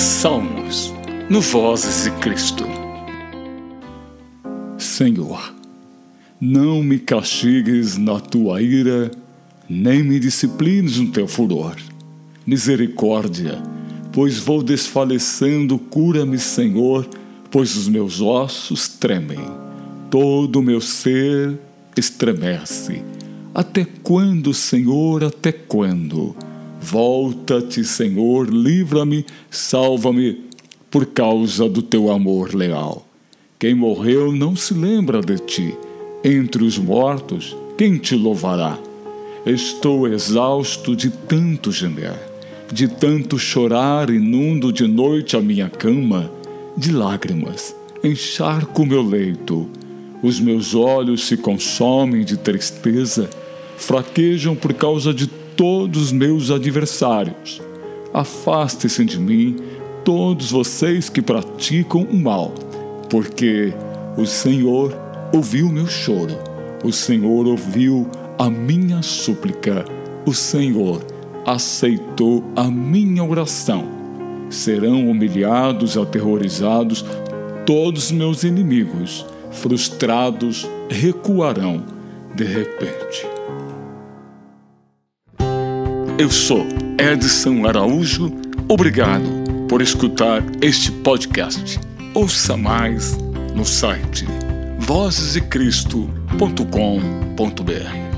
Salmos, no Vozes de Cristo. Senhor, não me castigues na tua ira, nem me disciplines no teu furor. Misericórdia, pois vou desfalecendo, cura-me, Senhor, pois os meus ossos tremem, todo o meu ser estremece. Até quando, Senhor, até quando? Volta-te, Senhor, livra-me, salva-me, por causa do teu amor leal. Quem morreu não se lembra de ti. Entre os mortos, quem te louvará? Estou exausto de tanto gemer, de tanto chorar, inundo de noite a minha cama, de lágrimas, encharco meu leito. Os meus olhos se consomem de tristeza, fraquejam por causa de todos meus adversários. Afaste-se de mim, todos vocês que praticam o mal, porque o Senhor ouviu meu choro, o Senhor ouviu a minha súplica, o Senhor aceitou a minha oração. Serão humilhados, aterrorizados todos meus inimigos, frustrados, recuarão de repente. Eu sou Edson Araújo. Obrigado por escutar este podcast. Ouça mais no site vozesdecristo.com.br.